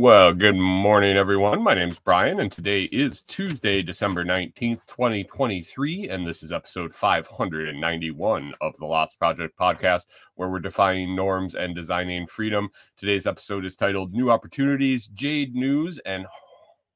Well, good morning, everyone. My name is Brian, and today is Tuesday, December 19th, 2023, and this is episode 591 of the Lots Project podcast, where we're defining norms and designing freedom. Today's episode is titled New Opportunities, Jade News, and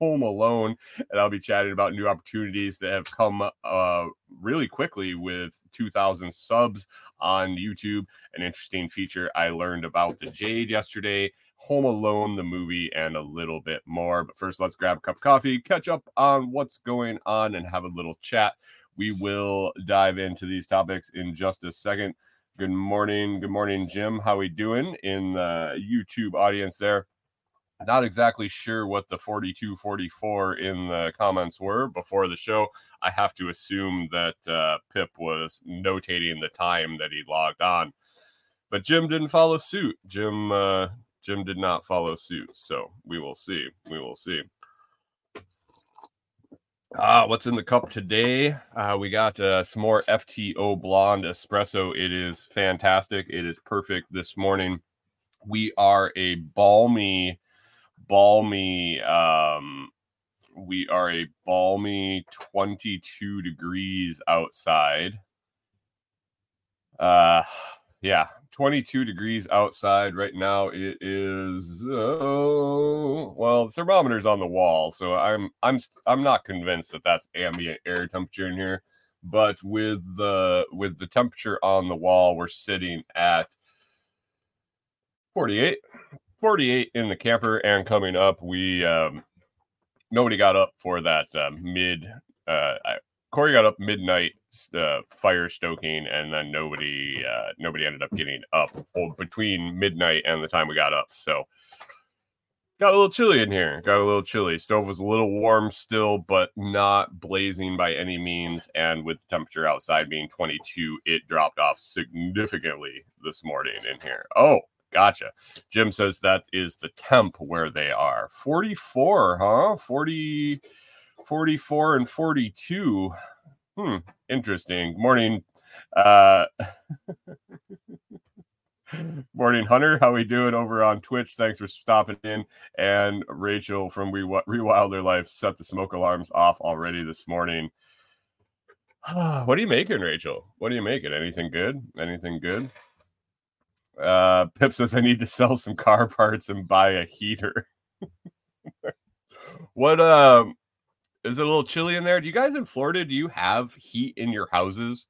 Home Alone, and I'll be chatting about new opportunities that have come uh, really quickly with 2,000 subs on YouTube. An interesting feature I learned about the Jade yesterday Home Alone, the movie, and a little bit more. But first, let's grab a cup of coffee, catch up on what's going on, and have a little chat. We will dive into these topics in just a second. Good morning, good morning, Jim. How are we doing in the YouTube audience there? Not exactly sure what the 4244 in the comments were before the show. I have to assume that uh, Pip was notating the time that he logged on. But Jim didn't follow suit. Jim uh, Jim did not follow suit. So we will see. We will see. Ah, what's in the cup today? Uh, we got uh, some more FTO blonde espresso. It is fantastic. It is perfect this morning. We are a balmy, balmy, um, we are a balmy 22 degrees outside. Uh, yeah, 22 degrees outside right now. It is oh, well, the thermometer's on the wall, so I'm I'm I'm not convinced that that's ambient air temperature in here. But with the with the temperature on the wall, we're sitting at 48, 48 in the camper, and coming up, we um, nobody got up for that uh, mid. Uh, I, Corey got up midnight uh, fire stoking, and then nobody uh, nobody ended up getting up between midnight and the time we got up. So got a little chilly in here. Got a little chilly. Stove was a little warm still, but not blazing by any means. And with the temperature outside being 22, it dropped off significantly this morning in here. Oh, gotcha. Jim says that is the temp where they are. 44, huh? 40. 44 and 42. Hmm, interesting. Morning. Uh Morning, Hunter. How we doing over on Twitch? Thanks for stopping in. And Rachel from We What Rewilder Life set the smoke alarms off already this morning. what are you making, Rachel? What are you making? Anything good? Anything good? Uh, Pip says I need to sell some car parts and buy a heater. what um is it a little chilly in there? Do you guys in Florida do you have heat in your houses?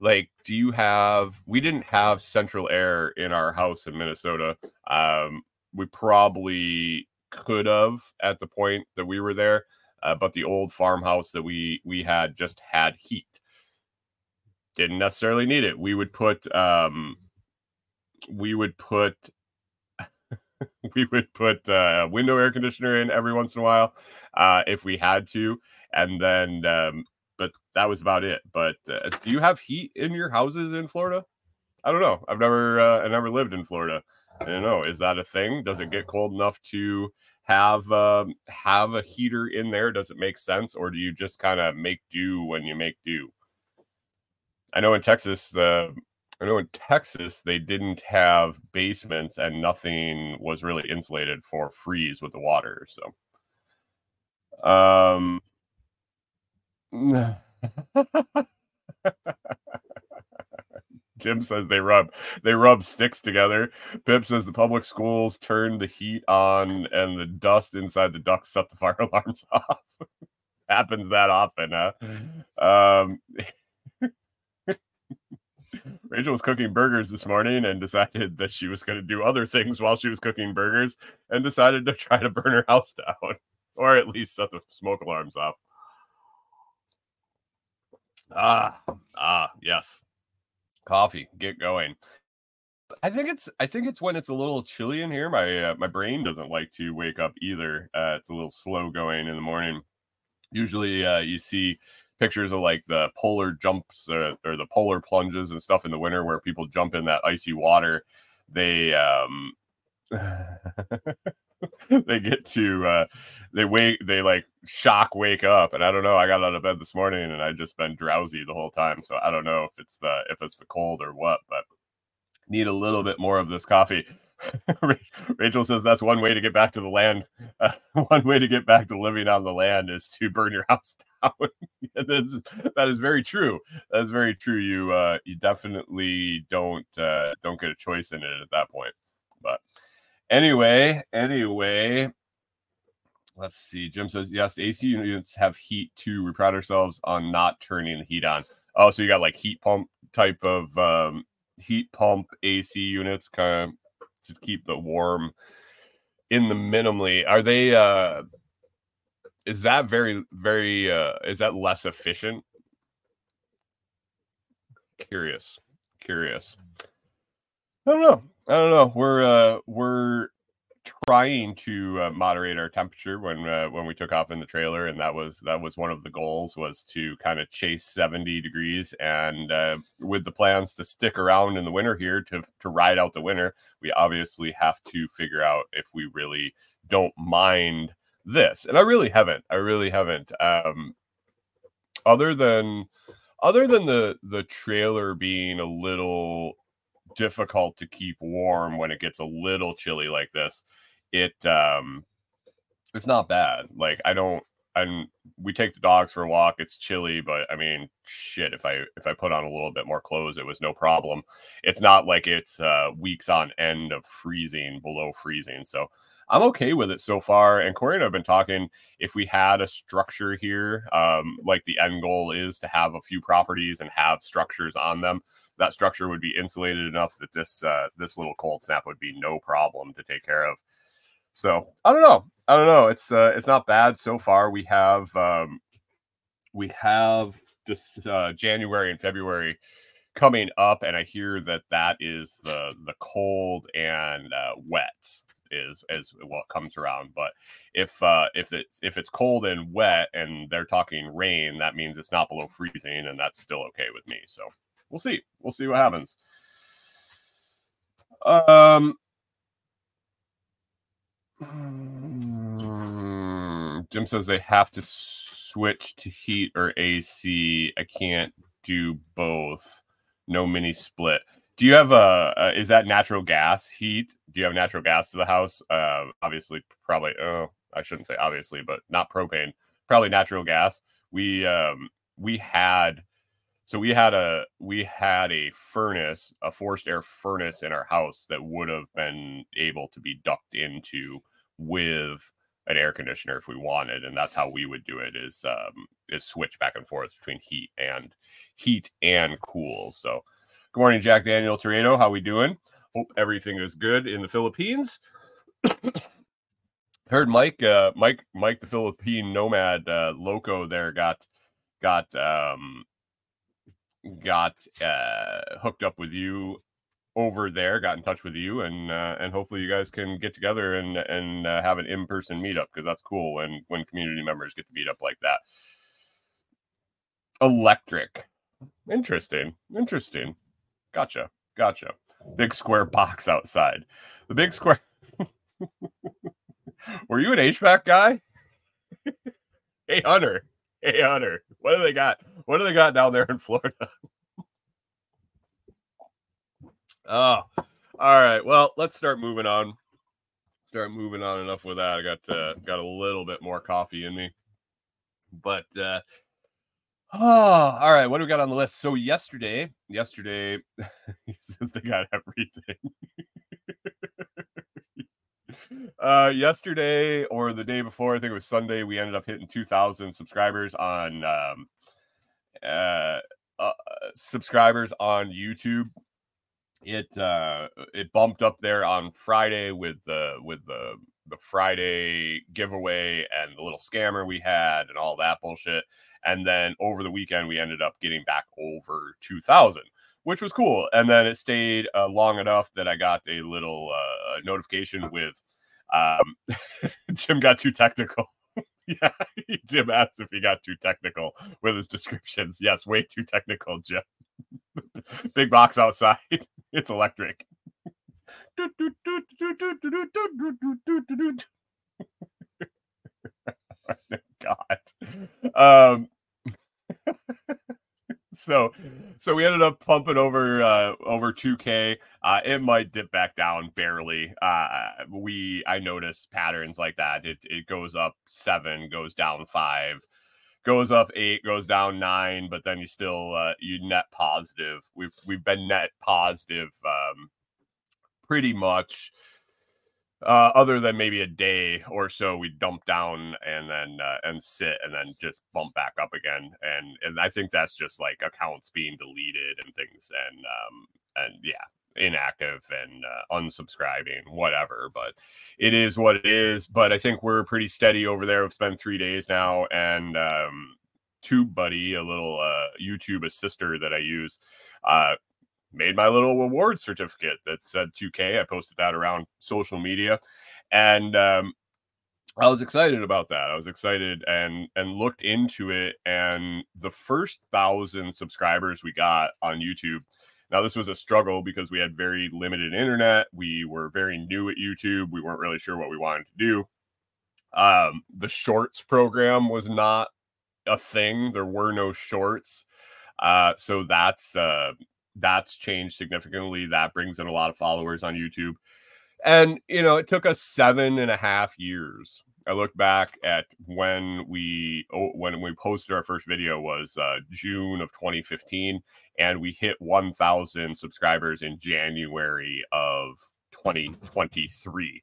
Like, do you have? We didn't have central air in our house in Minnesota. Um, we probably could have at the point that we were there, uh, but the old farmhouse that we we had just had heat. Didn't necessarily need it. We would put um, we would put we would put uh, a window air conditioner in every once in a while uh, if we had to, and then um, but that was about it. But uh, do you have heat in your houses in Florida? I don't know. I've never uh, I never lived in Florida. I don't know. Is that a thing? Does it get cold enough to have um, have a heater in there? Does it make sense, or do you just kind of make do when you make do? I know in Texas the I know in Texas they didn't have basements and nothing was really insulated for freeze with the water. So, um, Jim says they rub they rub sticks together. Pip says the public schools turn the heat on and the dust inside the ducts set the fire alarms off. Happens that often, huh? Um, Rachel was cooking burgers this morning and decided that she was going to do other things while she was cooking burgers and decided to try to burn her house down or at least set the smoke alarms off. Ah, ah, yes. Coffee, get going. I think it's I think it's when it's a little chilly in here. My uh, my brain doesn't like to wake up either. Uh, it's a little slow going in the morning. Usually, uh, you see pictures of like the polar jumps or, or the polar plunges and stuff in the winter where people jump in that icy water. They um they get to uh they wake they like shock wake up and i don't know i got out of bed this morning and i just been drowsy the whole time so i don't know if it's the if it's the cold or what but need a little bit more of this coffee rachel says that's one way to get back to the land uh, one way to get back to living on the land is to burn your house down that, is, very true that is very true you uh you definitely don't uh don't get a choice in it at that point but anyway anyway Let's see. Jim says, yes, AC units have heat too. We pride ourselves on not turning the heat on. Oh, so you got like heat pump type of um, heat pump AC units kind of to keep the warm in the minimally. Are they, uh, is that very, very, uh, is that less efficient? Curious, curious. I don't know. I don't know. We're, uh, we're, trying to uh, moderate our temperature when uh, when we took off in the trailer, and that was that was one of the goals was to kind of chase 70 degrees. And uh, with the plans to stick around in the winter here to to ride out the winter, we obviously have to figure out if we really don't mind this. And I really haven't. I really haven't. Um, other than other than the the trailer being a little difficult to keep warm when it gets a little chilly like this it um it's not bad. Like i don't and we take the dogs for a walk it's chilly but i mean shit if i if i put on a little bit more clothes it was no problem. It's not like it's uh weeks on end of freezing below freezing so i'm okay with it so far and corey and i've been talking if we had a structure here um like the end goal is to have a few properties and have structures on them that structure would be insulated enough that this uh, this little cold snap would be no problem to take care of. So I don't know. I don't know. It's uh, it's not bad so far. We have um, we have this uh, January and February coming up, and I hear that that is the the cold and uh, wet is is what comes around. But if uh, if it's if it's cold and wet and they're talking rain, that means it's not below freezing, and that's still okay with me. So we'll see. We'll see what happens. Um, Jim says they have to switch to heat or AC. I can't do both. No mini split. Do you have a, a is that natural gas heat? Do you have natural gas to the house? Uh, obviously, probably. Oh, I shouldn't say obviously, but not propane. Probably natural gas. We um we had so we had a we had a furnace a forced air furnace in our house that would have been able to be ducked into with an air conditioner if we wanted and that's how we would do it is um is switch back and forth between heat and heat and cool. So good morning jack daniel Torado. how we doing? Hope everything is good in the philippines. Heard mike uh mike mike the philippine nomad uh loco there got got um got uh, hooked up with you over there, got in touch with you, and uh, and hopefully you guys can get together and and uh, have an in person meetup because that's cool when when community members get to meet up like that. Electric, interesting, interesting. Gotcha, gotcha. Big square box outside. The big square. Were you an HVAC guy? hey Hunter. Hey Hunter. What do they got? What do they got down there in Florida? oh, all right. Well, let's start moving on. Start moving on. Enough with that. I got uh, got a little bit more coffee in me, but uh, oh, all right. What do we got on the list? So yesterday, yesterday, since they got everything. Uh yesterday or the day before i think it was sunday we ended up hitting 2000 subscribers on um uh, uh subscribers on youtube. It uh it bumped up there on friday with the with the the friday giveaway and the little scammer we had and all that bullshit. And then over the weekend we ended up getting back over 2000 which was cool. And then it stayed uh, long enough that i got a little uh, notification with um, Jim got too technical. yeah, Jim asked if he got too technical with his descriptions. Yes, way too technical, Jim. Big box outside. It's electric. Oh God. Um, so so we ended up pumping over uh over 2k uh it might dip back down barely. Uh we i noticed patterns like that. It it goes up seven goes down five goes up eight goes down nine but then you still uh you net positive. We've we've been net positive um pretty much uh, other than maybe a day or so, we dump down and then uh, and sit and then just bump back up again. And and I think that's just like accounts being deleted and things and um and yeah, inactive and uh, unsubscribing, whatever. But it is what it is. But I think we're pretty steady over there. we've spent three days now, and um, TubeBuddy a little uh, YouTube assister that I use, uh, made my little reward certificate that said 2K. I posted that around social media, and um, I was excited about that. I was excited and and looked into it, and the first thousand subscribers we got on YouTube. Now this was a struggle because we had very limited internet. We were very new at YouTube. We weren't really sure what we wanted to do. Um, the shorts program was not a thing. There were no shorts. Uh, so that's uh, that's changed significantly. That brings in a lot of followers on YouTube. And, you know, it took us seven and a half years. I look back at when we oh, when we posted our first video was uh, June of 2015, and we hit 1,000 subscribers in January of 2023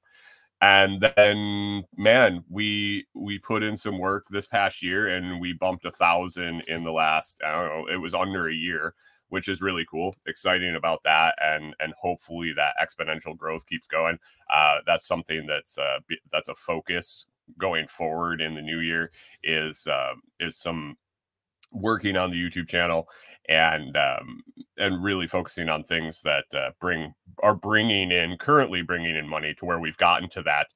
and then man we we put in some work this past year and we bumped a thousand in the last i don't know it was under a year which is really cool exciting about that and and hopefully that exponential growth keeps going. Uh that's something that's uh that's a focus going forward in the new year is uh, is some working on the YouTube channel and um, and really focusing on things that uh, bring are bringing in currently bringing in money to where we've gotten to that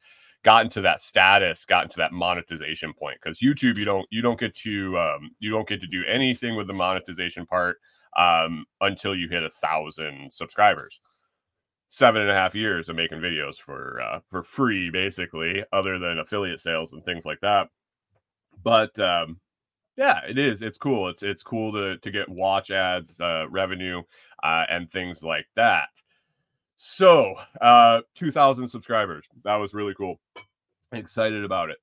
gotten to that status gotten to that monetization point. Because youtube you don't you don't get to um, you don't get to do anything with the monetization part um, until you hit a thousand subscribers seven and a half years of making videos for uh, for free basically other than affiliate sales and things like that but um, yeah, it is. It's cool. It's it's cool to to get watch ads, uh, revenue, uh, and things like that. So, uh, 2,000 subscribers. That was really cool. Excited about it.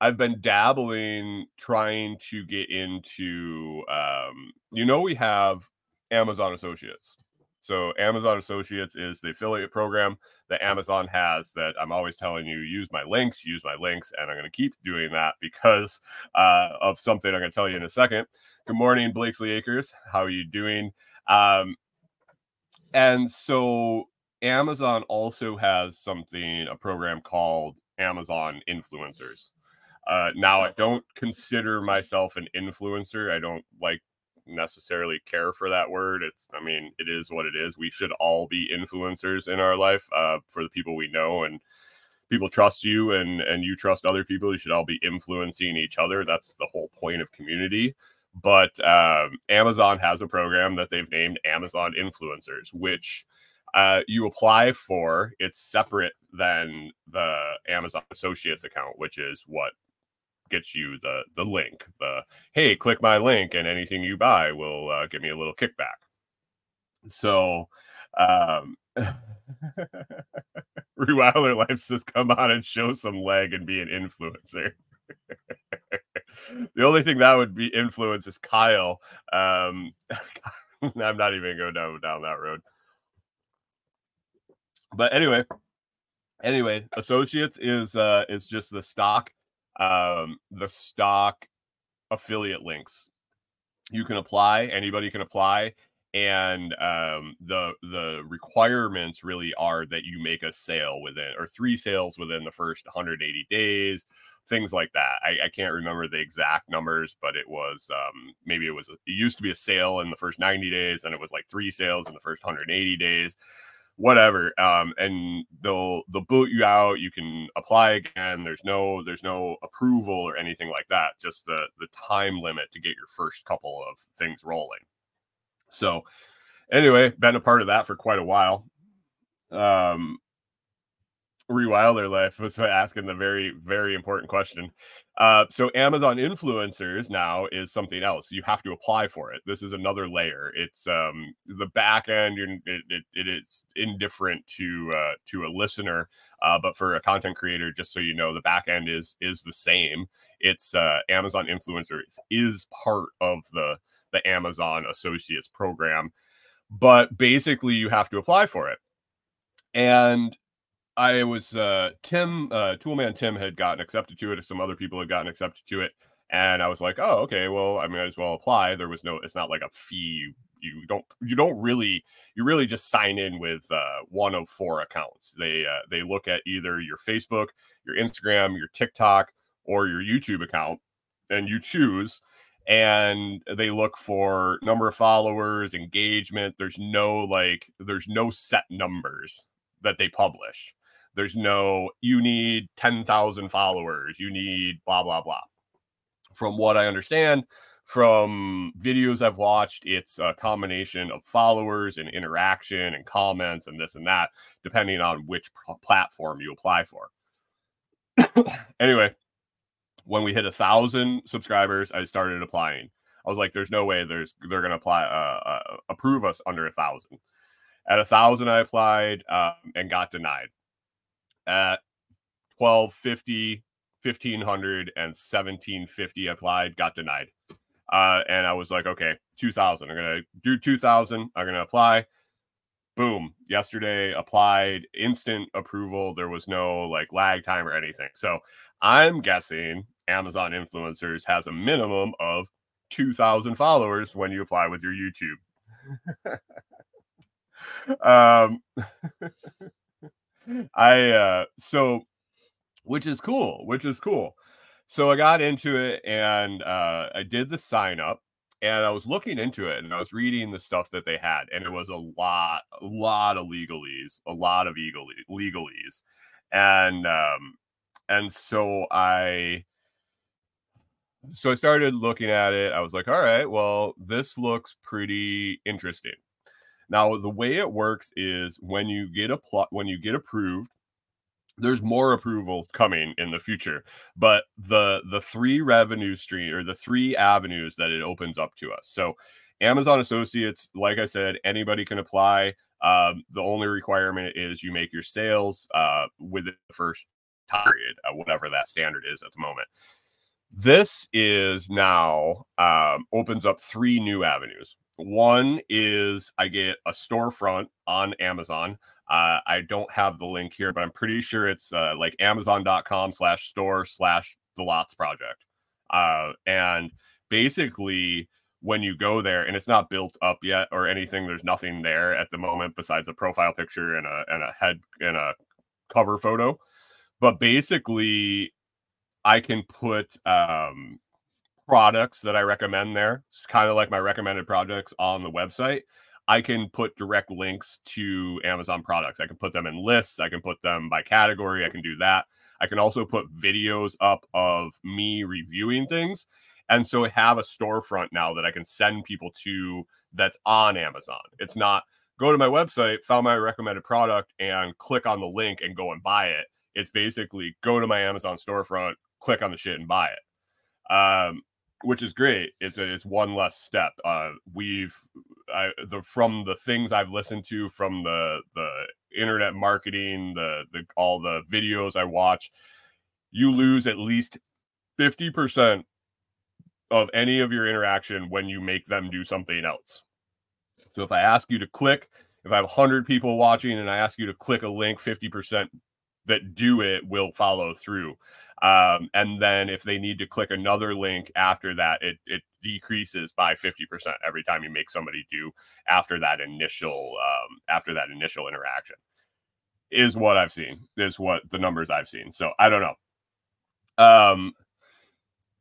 I've been dabbling, trying to get into. Um, you know, we have Amazon Associates. So Amazon Associates is the affiliate program that Amazon has that I'm always telling you use my links, use my links, and I'm going to keep doing that because uh, of something I'm going to tell you in a second. Good morning, Blakesley Acres. How are you doing? Um, and so Amazon also has something, a program called Amazon Influencers. Uh, now, I don't consider myself an influencer. I don't like necessarily care for that word. It's, I mean, it is what it is. We should all be influencers in our life uh, for the people we know and people trust you and and you trust other people. You should all be influencing each other. That's the whole point of community. But um, Amazon has a program that they've named Amazon Influencers, which uh, you apply for. It's separate than the Amazon Associates account, which is what gets you the the link. The hey, click my link, and anything you buy will uh, give me a little kickback. So, um, Rewilder Life says, "Come on and show some leg and be an influencer." the only thing that would be influence is Kyle. Um, I'm not even going down down that road. But anyway, anyway, associates is uh is just the stock um, the stock affiliate links. You can apply, anybody can apply, and um, the the requirements really are that you make a sale within or three sales within the first 180 days, things like that. I, I can't remember the exact numbers, but it was um, maybe it was it used to be a sale in the first 90 days, and it was like three sales in the first 180 days whatever um, and they'll they'll boot you out you can apply again there's no there's no approval or anything like that just the the time limit to get your first couple of things rolling. So anyway been a part of that for quite a while. Um Rewilder Life was asking the very very important question. Uh, so amazon influencers now is something else. You have to apply for it. This is another layer. It's um, the back end it, it, it is indifferent to uh, to a listener uh, but for a content creator just so you know the back end is is the same. It's uh, amazon influencers is part of the the amazon associates program but basically you have to apply for it. And I was uh Tim uh Toolman Tim had gotten accepted to it, some other people had gotten accepted to it, and I was like, oh okay, well I might as well apply. There was no, it's not like a fee. You don't you don't really you really just sign in with uh, one of four accounts. They uh, they look at either your Facebook, your Instagram, your TikTok, or your YouTube account, and you choose. And they look for number of followers, engagement. There's no like there's no set numbers that they publish. There's no, you need 10,000 followers, you need blah, blah, blah. From what I understand, from videos I've watched, it's a combination of followers and interaction and comments and this and that, depending on which platform you apply for. anyway, when we hit a thousand subscribers, I started applying. I was like, "There's no way there's they're gonna apply uh, uh, approve us under a thousand. At a thousand, I applied um, and got denied at 1250 1500 and 1750 applied got denied. Uh, and i was like okay 2000 i'm gonna do 2000 i'm gonna apply. Boom yesterday applied instant approval there was no like lag time or anything. So i'm guessing amazon influencers has a minimum of 2000 followers when you apply with your youtube. Um I uh so which is cool, which is cool. So I got into it and uh I did the sign up and I was looking into it and I was reading the stuff that they had and it was a lot a lot of legalese, a lot of legalese. And um and so I so I started looking at it. I was like, all right, well, this looks pretty interesting. Now, the way it works is when you get a plot, when you get approved, there's more approval coming in the future but the the three revenue stream or the three avenues that it opens up to us. So amazon associates like i said anybody can apply um, the only requirement is you make your sales uh, within the first period uh, whatever that standard is at the moment. This is now um, opens up three new avenues one is I get a storefront on Amazon. Uh, I don't have the link here, but I'm pretty sure it's uh, like amazon.com slash store slash the lots project. Uh, and basically, when you go there and it's not built up yet or anything, there's nothing there at the moment besides a profile picture and a, and a head and a cover photo. But basically, I can put um, products that I recommend there. It's kind of like my recommended projects on the website. I can put direct links to Amazon products. I can put them in lists. I can put them by category. I can do that. I can also put videos up of me reviewing things. And so I have a storefront now that I can send people to that's on Amazon. It's not go to my website, found my recommended product, and click on the link and go and buy it. It's basically go to my Amazon storefront, click on the shit and buy it. Um, which is great. It's a, it's one less step. Uh, we've I, the from the things I've listened to from the the internet marketing, the the all the videos I watch, you lose at least fifty percent of any of your interaction when you make them do something else. So if I ask you to click, if I have hundred people watching and I ask you to click a link, fifty percent that do it will follow through. Um, and then if they need to click another link after that, it, it decreases by 50% every time you make somebody do after that initial um, after that initial interaction is what I've seen, is what the numbers I've seen. So I don't know. Um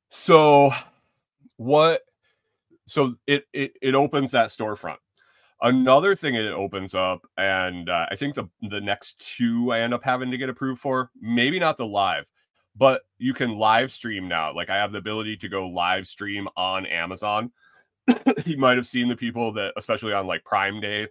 so what so it it, it opens that storefront. Another thing it opens up, and uh, I think the the next two I end up having to get approved for, maybe not the live, but you can live stream now. Like I have the ability to go live stream on Amazon. you might have seen the people that, especially on like Prime Day,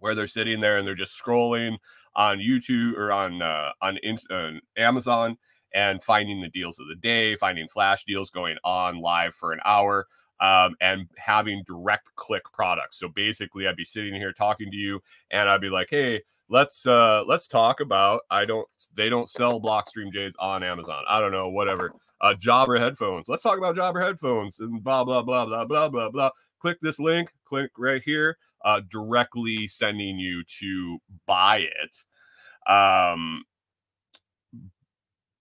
where they're sitting there and they're just scrolling on YouTube or on uh, on uh, Amazon and finding the deals of the day, finding flash deals going on live for an hour, um, and having direct click products. So basically, I'd be sitting here talking to you, and I'd be like, "Hey, let's uh, let's talk about. I don't. They don't sell Blockstream Jades on Amazon. I don't know, whatever. Uh, Jabra headphones. Let's talk about Jabra headphones and blah blah blah blah blah blah blah. Click this link. Click right here. Uh, directly sending you to buy it. Um,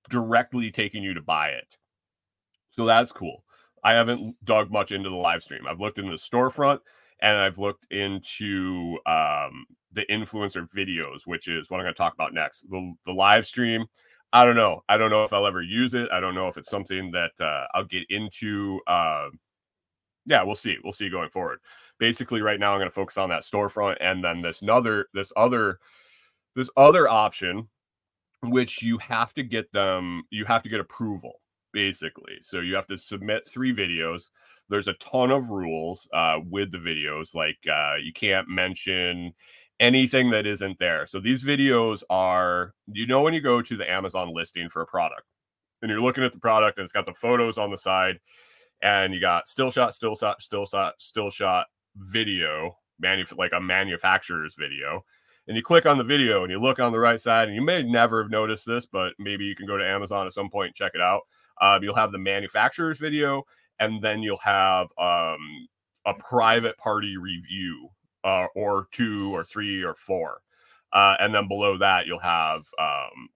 directly taking you to buy it. So that's cool. I haven't dug much into the live stream. I've looked in the storefront and I've looked into um, the influencer videos, which is what I'm going to talk about next. The, the live stream, I don't know. I don't know if I'll ever use it. I don't know if it's something that uh, I'll get into. Uh, yeah, we'll see. We'll see going forward. Basically, right now I'm going to focus on that storefront, and then this other, this other, this other option which you have to get them, you have to get approval basically. So you have to submit three videos. There's a ton of rules uh, with the videos, like uh, you can't mention anything that isn't there. So these videos are, you know, when you go to the Amazon listing for a product and you're looking at the product and it's got the photos on the side and you got still shot, still shot, still shot, still shot video, like a manufacturer's video and you click on the video and you look on the right side, and you may never have noticed this, but maybe you can go to Amazon at some point and check it out. Um, you'll have the manufacturer's video, and then you'll have um, a private party review, uh, or two, or three, or four, uh, and then below that you'll have um,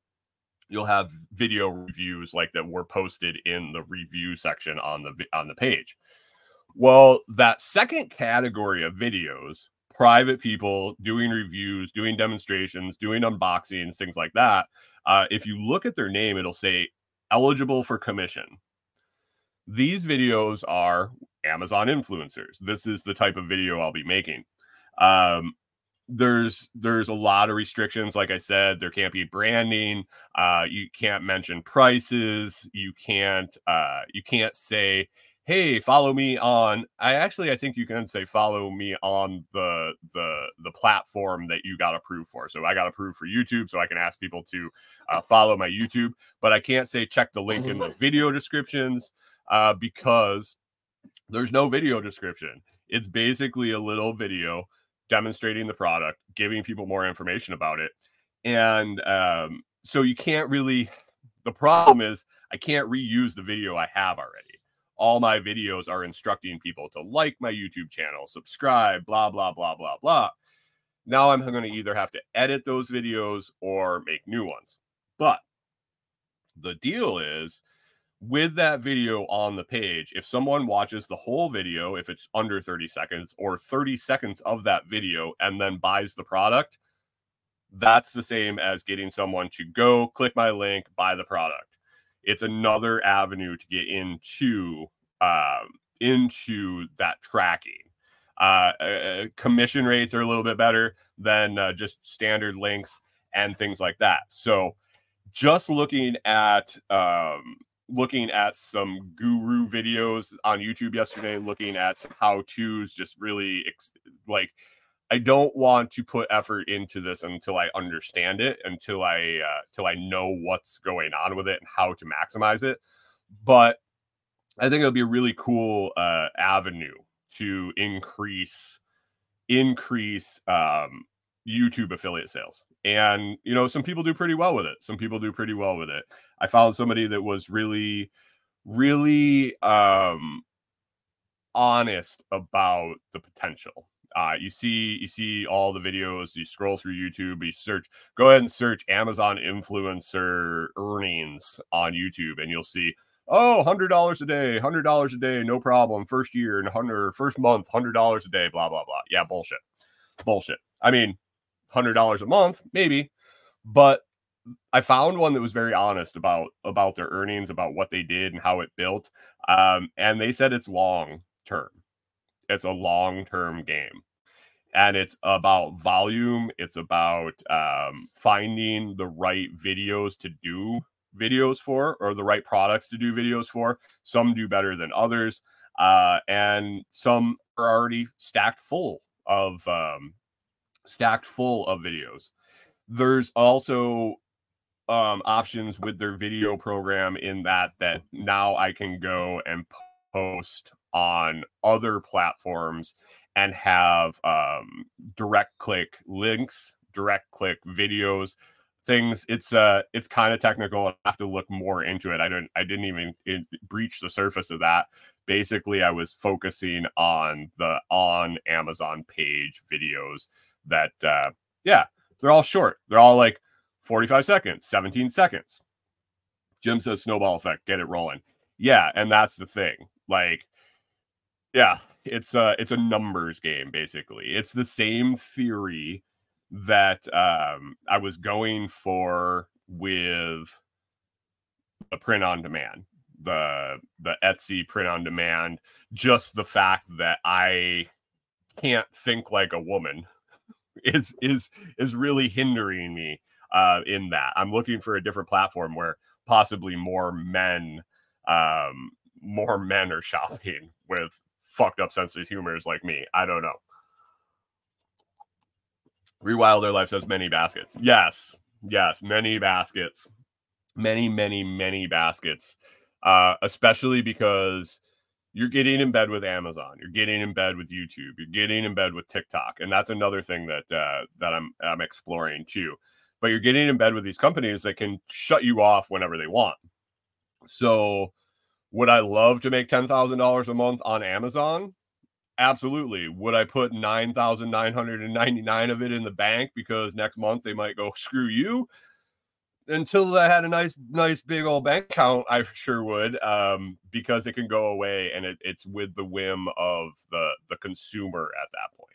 you'll have video reviews like that were posted in the review section on the on the page. Well, that second category of videos private people doing reviews, doing demonstrations, doing unboxings, things like that. Uh, if you look at their name, it'll say eligible for commission. These videos are Amazon influencers. This is the type of video I'll be making. Um, there's there's a lot of restrictions like i said there can't be branding uh you can't mention prices you can't uh you can't say hey follow me on i actually i think you can say follow me on the the the platform that you got approved for so i got approved for youtube so i can ask people to uh, follow my youtube but i can't say check the link in the video descriptions uh, because there's no video description it's basically a little video demonstrating the product giving people more information about it and um, so you can't really the problem is i can't reuse the video i have already all my videos are instructing people to like my YouTube channel, subscribe, blah, blah, blah, blah, blah. Now I'm going to either have to edit those videos or make new ones. But the deal is with that video on the page, if someone watches the whole video, if it's under 30 seconds or 30 seconds of that video and then buys the product, that's the same as getting someone to go click my link, buy the product it's another avenue to get into um, into that tracking. Uh, uh, commission rates are a little bit better than uh, just standard links and things like that. So, just looking at um, looking at some guru videos on YouTube yesterday, looking at some how tos, just really ex- like I don't want to put effort into this until I understand it, until I uh, till I know what's going on with it and how to maximize it. But I think it'll be a really cool uh, avenue to increase increase um, YouTube affiliate sales. And you know, some people do pretty well with it. Some people do pretty well with it. I found somebody that was really, really um, honest about the potential uh, you see you see all the videos. You scroll through YouTube. You search. Go ahead and search Amazon influencer earnings on YouTube, and you'll see. Oh, hundred dollars a day, hundred dollars a day, no problem. First year and hundred first month, hundred dollars a day. Blah blah blah. Yeah, bullshit, bullshit. I mean, hundred dollars a month, maybe, but I found one that was very honest about about their earnings, about what they did and how it built. Um, and they said it's long term it's a long term game and it's about volume it's about um, finding the right videos to do videos for or the right products to do videos for some do better than others uh, and some are already stacked full of um, stacked full of videos. There's also um, options with their video program in that that now I can go and post on other platforms and have um, direct click links, direct click videos, things. It's uh, it's kind of technical. I have to look more into it. I don't, I didn't even it, breach the surface of that. Basically, I was focusing on the on Amazon page videos that, uh, yeah, they're all short. They're all like 45 seconds, 17 seconds. Jim says snowball effect, get it rolling. Yeah, and that's the thing. Like, yeah, it's a it's a numbers game basically. It's the same theory that um I was going for with the print on demand, the the Etsy print on demand, just the fact that I can't think like a woman is is is really hindering me uh, in that. I'm looking for a different platform where possibly more men, um, more men are shopping with fucked up sense of humors like me. I don't know. Rewilder Life says many baskets. Yes, yes, many baskets, many, many, many baskets. Uh, especially because you're getting in bed with Amazon, you're getting in bed with YouTube, you're getting in bed with TikTok, and that's another thing that uh, that I'm I'm exploring too but you're getting in bed with these companies that can shut you off whenever they want. So, would I love to make $10,000 a month on Amazon? Absolutely. Would I put 9,999 of it in the bank because next month they might go screw you? Until I had a nice, nice big old bank account, I sure would, um, because it can go away and it, it's with the whim of the the consumer at that point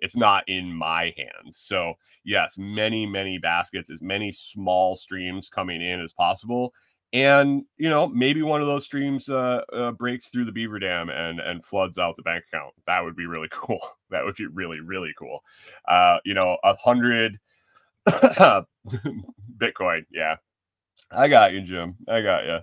it's not in my hands. So, yes, many, many baskets, as many small streams coming in as possible. And you know, maybe one of those streams uh, uh, breaks through the beaver dam and and floods out the bank account. That would be really cool. That would be really really cool. Uh, you know, a hundred Bitcoin. Yeah, I got you, Jim. I got you.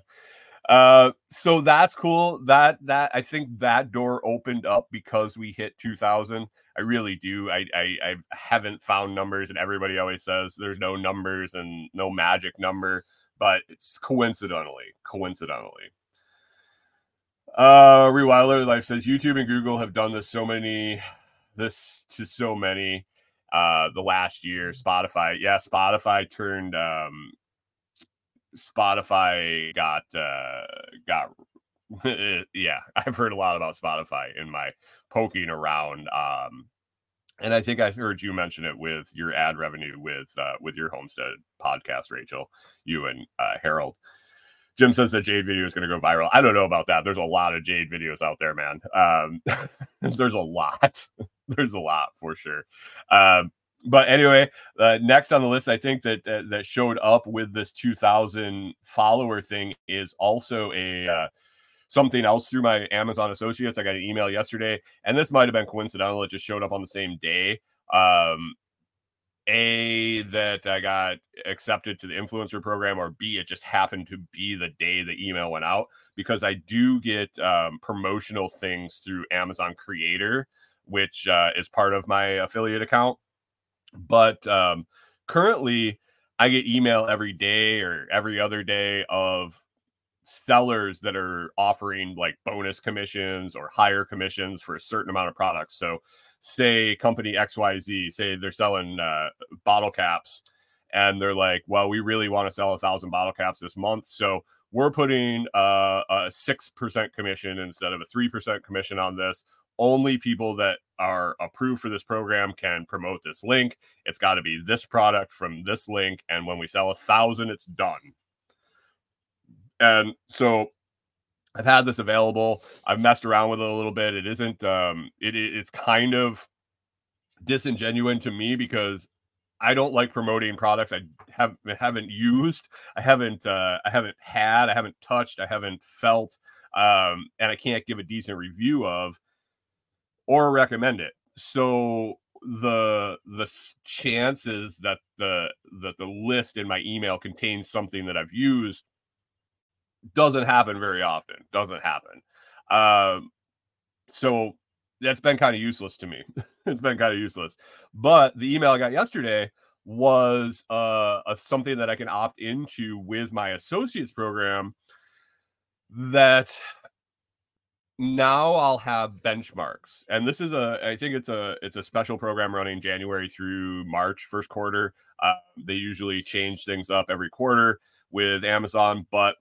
Uh, so that's cool. That that I think that door opened up because we hit 2000. I really do. I, I I haven't found numbers, and everybody always says there's no numbers and no magic number, but it's coincidentally, coincidentally. Uh, Rewilder Life says YouTube and Google have done this so many, this to so many. Uh, the last year, Spotify, yeah, Spotify turned um, Spotify got uh, got yeah, I've heard a lot about Spotify in my poking around. Um, and I think I heard you mention it with your ad revenue with uh, with your homestead podcast, Rachel, you and uh, Harold. Jim says that Jade video is going to go viral. I don't know about that. There's a lot of Jade videos out there, man. Um, there's a lot. there's a lot for sure. Um, but anyway, uh, next on the list, I think that uh, that showed up with this 2,000 follower thing is also a uh, something else through my Amazon associates. I got an email yesterday, and this might have been coincidental. It just showed up on the same day. Um, a that I got accepted to the influencer program, or B it just happened to be the day the email went out because I do get um, promotional things through Amazon Creator, which uh, is part of my affiliate account. But um, currently, I get email every day or every other day of sellers that are offering like bonus commissions or higher commissions for a certain amount of products. So, say company XYZ, say they're selling uh, bottle caps and they're like, well, we really want to sell a thousand bottle caps this month. So, we're putting uh, a 6% commission instead of a 3% commission on this. Only people that are approved for this program can promote this link. It's got to be this product from this link. And when we sell a thousand, it's done and so I've had this available. I've messed around with it a little bit. It isn't um it it's kind of disingenuous to me because I don't like promoting products I have haven't used. I haven't uh I haven't had, I haven't touched, I haven't felt um and I can't give a decent review of or recommend it. So the the chances that the that the list in my email contains something that I've used doesn't happen very often. Doesn't happen. Um, so that's been kind of useless to me. it's been kind of useless. But the email I got yesterday was uh, a, something that I can opt into with my associates program that now I'll have benchmarks. And this is a I think it's a it's a special program running January through March first quarter. Uh, they usually change things up every quarter with Amazon, but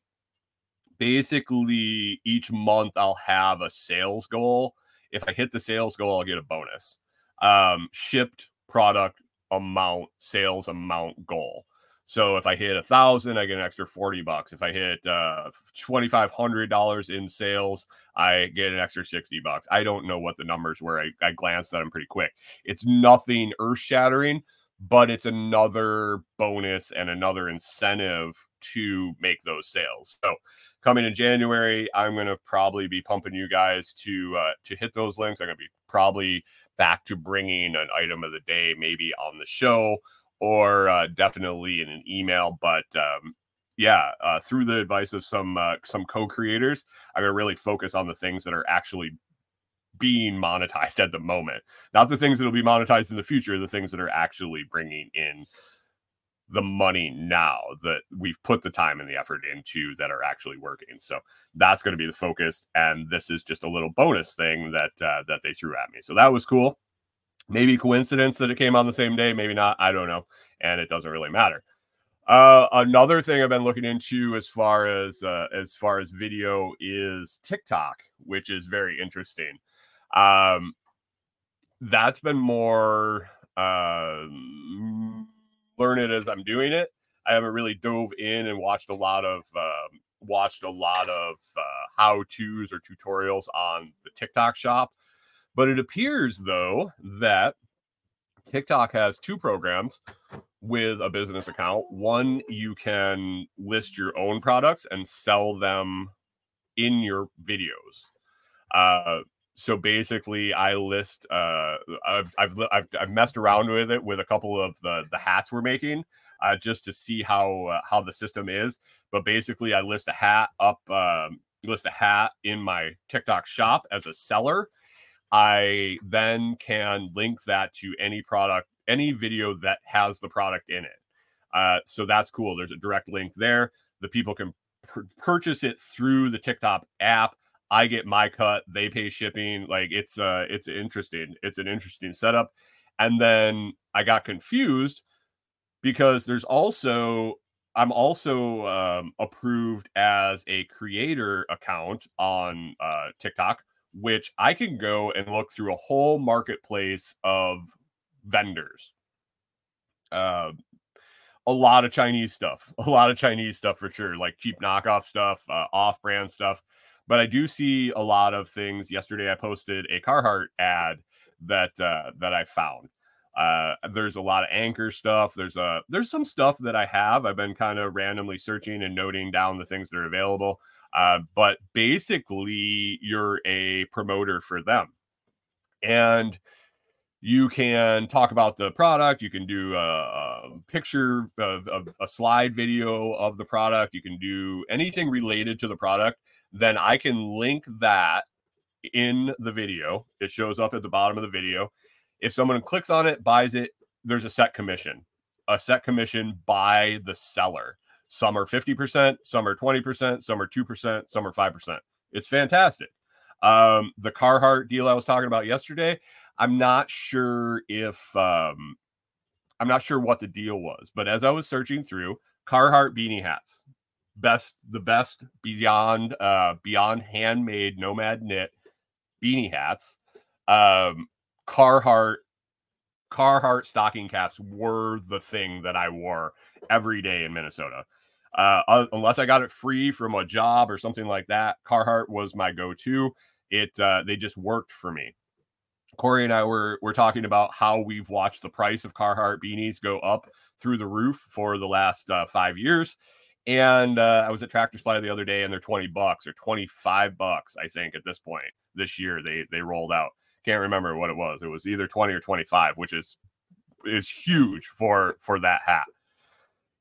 basically each month I'll have a sales goal. If I hit the sales goal, I'll get a bonus. Um, shipped product amount, sales amount goal. So if I hit a thousand, I get an extra 40 bucks. If I hit uh $2,500 in sales, I get an extra 60 bucks. I don't know what the numbers were. I, I glanced at them pretty quick. It's nothing earth shattering, but it's another bonus and another incentive to make those sales. So coming in January, I'm going to probably be pumping you guys to uh, to hit those links. I'm going to be probably back to bringing an item of the day, maybe on the show or uh, definitely in an email. But um, yeah, uh, through the advice of some uh, some co-creators, I'm gonna really focus on the things that are actually being monetized at the moment, not the things that will be monetized in the future. The things that are actually bringing in the money now that we've put the time and the effort into that are actually working. So that's going to be the focus. And this is just a little bonus thing that uh, that they threw at me. So that was cool. Maybe coincidence that it came on the same day, maybe not. I don't know, and it doesn't really matter. Uh, another thing I've been looking into as far as uh, as far as video is TikTok, which is very interesting. Um, that's been more uh, learn it as I'm doing it. I haven't really dove in and watched a lot of um, watched a lot of uh, how tos or tutorials on the TikTok shop. But it appears, though, that TikTok has two programs with a business account. One, you can list your own products and sell them in your videos. Uh, so basically, I list. Uh, I've, I've I've messed around with it with a couple of the the hats we're making, uh, just to see how uh, how the system is. But basically, I list a hat up, um, list a hat in my TikTok shop as a seller, I then can link that to any product, any video that has the product in it. Uh, so that's cool. There's a direct link there. The people can purchase it through the TikTok app. I get my cut. They pay shipping. Like it's uh, it's interesting. It's an interesting setup. And then I got confused because there's also I'm also um, approved as a creator account on uh, TikTok which I can go and look through a whole marketplace of vendors. Uh, a lot of Chinese stuff, a lot of Chinese stuff for sure, like cheap knockoff stuff, uh, off brand stuff. But I do see a lot of things. Yesterday, I posted a Carhartt ad that uh, that I found. Uh, there's a lot of Anker stuff. There's a there's some stuff that I have. I've been kind of randomly searching and noting down the things that are available. Uh, but basically, you're a promoter for them. And you can talk about the product. You can do a, a picture of, of, a slide video of the product. You can do anything related to the product. Then I can link that in the video. It shows up at the bottom of the video. If someone clicks on it, buys it, there's a set commission, a set commission by the seller. Some are 50%, some are 20%, some are 2%, some are 5%. It's fantastic. Um, the Carhartt deal I was talking about yesterday, I'm not sure if um, I'm not sure what the deal was, but as I was searching through Carhartt beanie hats, best the best beyond uh beyond handmade nomad knit beanie hats. Um Carhartt Carhartt stocking caps were the thing that I wore every day in Minnesota. Uh, unless I got it free from a job or something like that, Carhartt was my go-to. It uh, they just worked for me. Corey and I were were talking about how we've watched the price of Carhartt beanies go up through the roof for the last uh, five years. And uh, I was at Tractor Supply the other day, and they're twenty bucks or twenty five bucks, I think, at this point this year. They they rolled out. Can't remember what it was. It was either twenty or twenty five, which is is huge for for that hat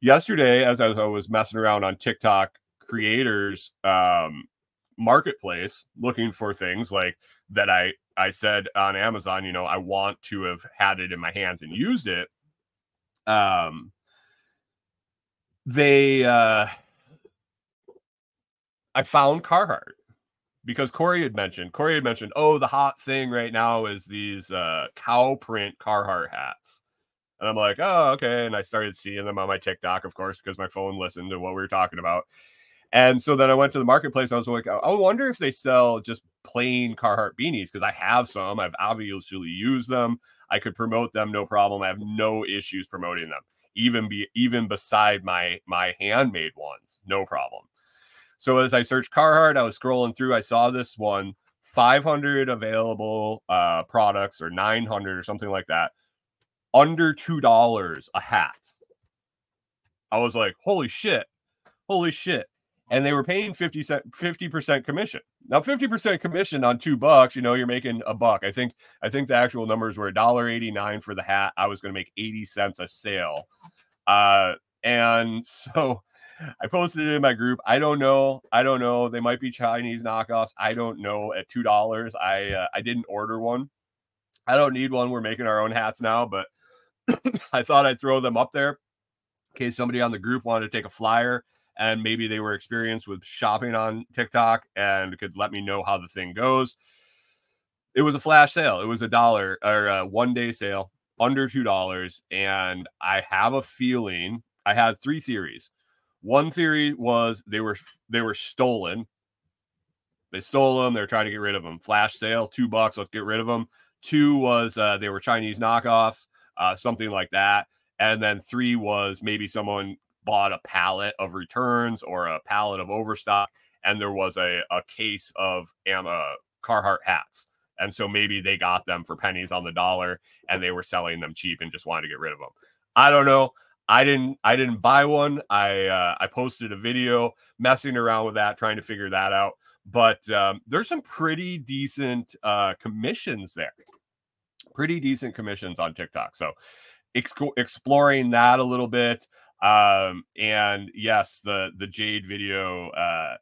yesterday, as I was messing around on TikTok, creators um, marketplace looking for things like that I I said on Amazon, you know, I want to have had it in my hands and used it. Um they uh I found Carhartt because Corey had mentioned Corey had mentioned, oh, the hot thing right now is these uh cow print Carhartt hats. And I'm like, oh, okay. And I started seeing them on my TikTok, of course, because my phone listened to what we were talking about. And so then I went to the marketplace. I was like, I wonder if they sell just plain Carhartt beanies because I have some. I've obviously used them. I could promote them, no problem. I have no issues promoting them, even be even beside my my handmade ones, no problem. So as I searched Carhartt, I was scrolling through. I saw this one, 500 available uh, products or 900 or something like that, under two dollars a hat. I was like, holy shit, holy shit and they were paying 50 cent 50% commission now 50% commission on two bucks you know you're making a buck. I think i think the actual numbers were $1.89 for the hat. I was going to make 80 cents a sale. Uh and so i posted it in my group. I don't know i don't know. They might be chinese knockoffs. I don't know. At two dollars i uh, i didn't order one. I don't need one. We're making our own hats now but i thought i'd throw them up there in case somebody on the group wanted to take a flyer and maybe they were experienced with shopping on TikTok and could let me know how the thing goes. It was a flash sale. It was a dollar or a one day sale under two dollars, and I have a feeling I had three theories. One theory was they were they were stolen. They stole them. They're trying to get rid of them. Flash sale, two bucks. Let's get rid of them. Two was uh, they were Chinese knockoffs, uh, something like that. And then three was maybe someone bought a pallet of returns or a pallet of overstock, and there was a, a case of uh, Carhartt hats. And so maybe they got them for pennies on the dollar and they were selling them cheap and just wanted to get rid of them. I don't know. I didn't I didn't buy one. I uh, I posted a video messing around with that, trying to figure that out. But um, there's some pretty decent uh, commissions there. Pretty decent commissions on TikTok. So ex- exploring that a little bit. Um, and yes, the the Jade video. Uh,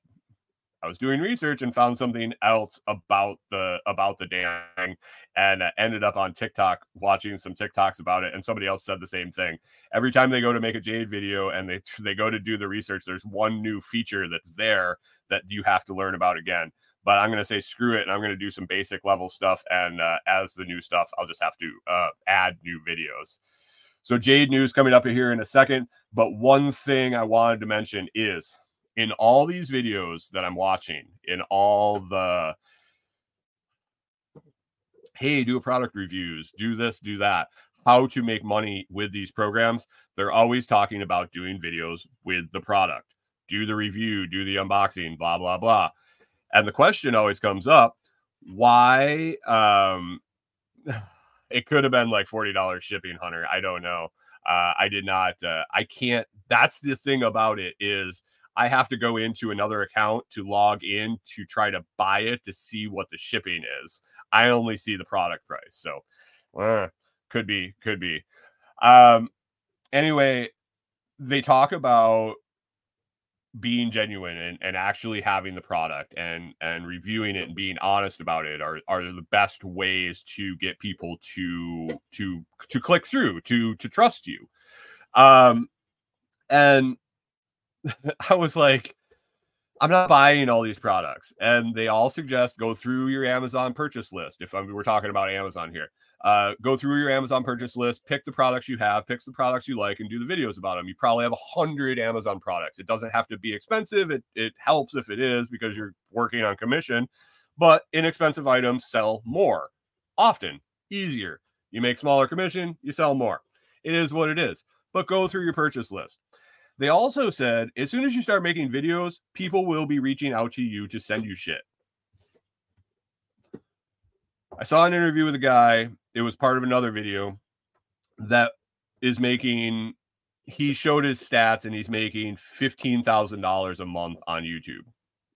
I was doing research and found something else about the about the dang, and uh, ended up on TikTok watching some TikToks about it. And somebody else said the same thing. Every time they go to make a Jade video and they they go to do the research, there's one new feature that's there that you have to learn about again. But I'm going to say screw it, and I'm going to do some basic level stuff. And uh, as the new stuff, I'll just have to uh, add new videos. So Jade news coming up here in a second. But one thing I wanted to mention is in all these videos that I'm watching, in all the hey, do a product reviews, do this, do that, how to make money with these programs, they're always talking about doing videos with the product. Do the review, do the unboxing, blah, blah, blah. And the question always comes up why um it could have been like $40 shipping hunter i don't know uh, i did not uh, i can't that's the thing about it is i have to go into another account to log in to try to buy it to see what the shipping is i only see the product price so uh, could be could be um anyway they talk about being genuine and, and actually having the product and and reviewing it and being honest about it are are the best ways to get people to to to click through to to trust you. Um and i was like i'm not buying all these products. And they all suggest go through your amazon purchase list if I'm, we're talking about amazon here uh, go through your Amazon purchase list, pick the products you have, pick the products you like, and do the videos about them. You probably have a hundred Amazon products. It doesn't have to be expensive. It it helps if it is because you're working on commission, but inexpensive items sell more often, easier. You make smaller commission, you sell more. It is what it is. But go through your purchase list. They also said as soon as you start making videos, people will be reaching out to you to send you shit. I saw an interview with a guy. It was part of another video that is making. He showed his stats, and he's making fifteen thousand dollars a month on YouTube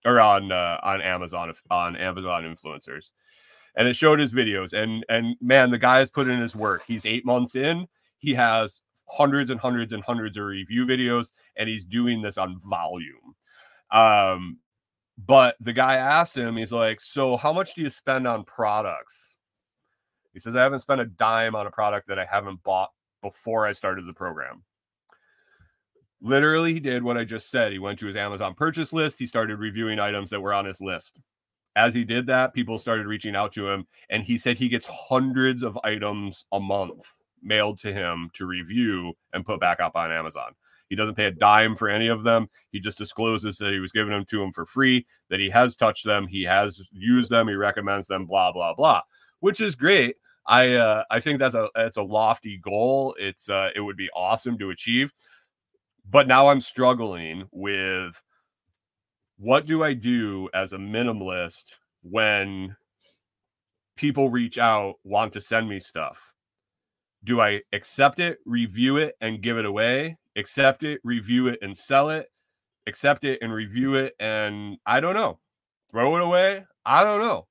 or on uh, on Amazon on Amazon influencers, and it showed his videos. And and man, the guy has put in his work. He's eight months in. He has hundreds and hundreds and hundreds of review videos, and he's doing this on volume. Um, But the guy asked him, he's like, So how much do you spend on products? He says, I haven't spent a dime on a product that I haven't bought before I started the program. Literally, he did what I just said. He went to his Amazon purchase list. He started reviewing items that were on his list. As he did that, people started reaching out to him, and he said he gets hundreds of items a month mailed to him to review and put back up on Amazon. He doesn't pay a dime for any of them. He just discloses that he was giving them to him for free, that he has touched them, he has used them, he recommends them, blah blah blah, which is great. I uh, I think that's a that's a lofty goal. It's uh, it would be awesome to achieve, but now I'm struggling with what do I do as a minimalist when people reach out want to send me stuff? Do I accept it, review it, and give it away? Accept it, review it, and sell it? Accept it and review it, and I don't know. Throw it away? I don't know.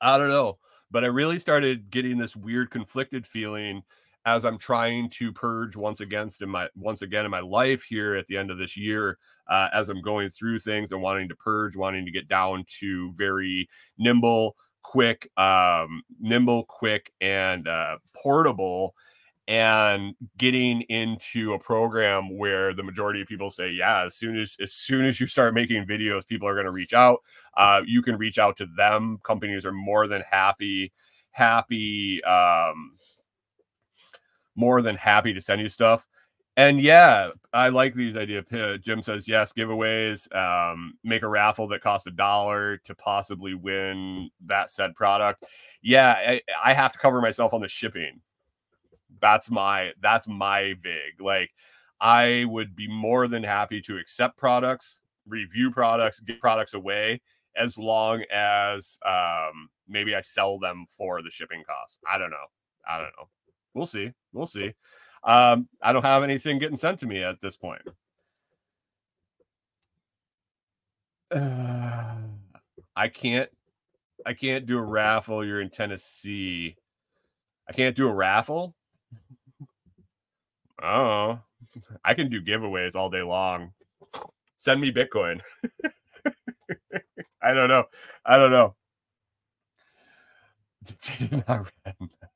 I don't know but I really started getting this weird conflicted feeling as I'm trying to purge once again in my once again in my life here at the end of this year, uh, as I'm going through things and wanting to purge, wanting to get down to very nimble, quick, um, nimble, quick, and uh, portable and getting into a program where the majority of people say yeah as soon as as soon as you start making videos people are going to reach out. Uh, you can reach out to them. Companies are more than happy happy um, more than happy to send you stuff. And yeah i like these ideas jim says yes giveaways um, make a raffle that costs a dollar to possibly win that said product. Yeah I, I have to cover myself on the shipping that's my that's my vig. Like i would be more than happy to accept products review products get products away as long as um maybe i sell them for the shipping cost. I don't know. I don't know. We'll see. We'll see. Um i don't have anything getting sent to me at this point. Uh, i can't i can't do a raffle. You're in tennessee. I can't do a raffle Oh, I can do giveaways all day long. Send me Bitcoin. I don't know. I don't know. Not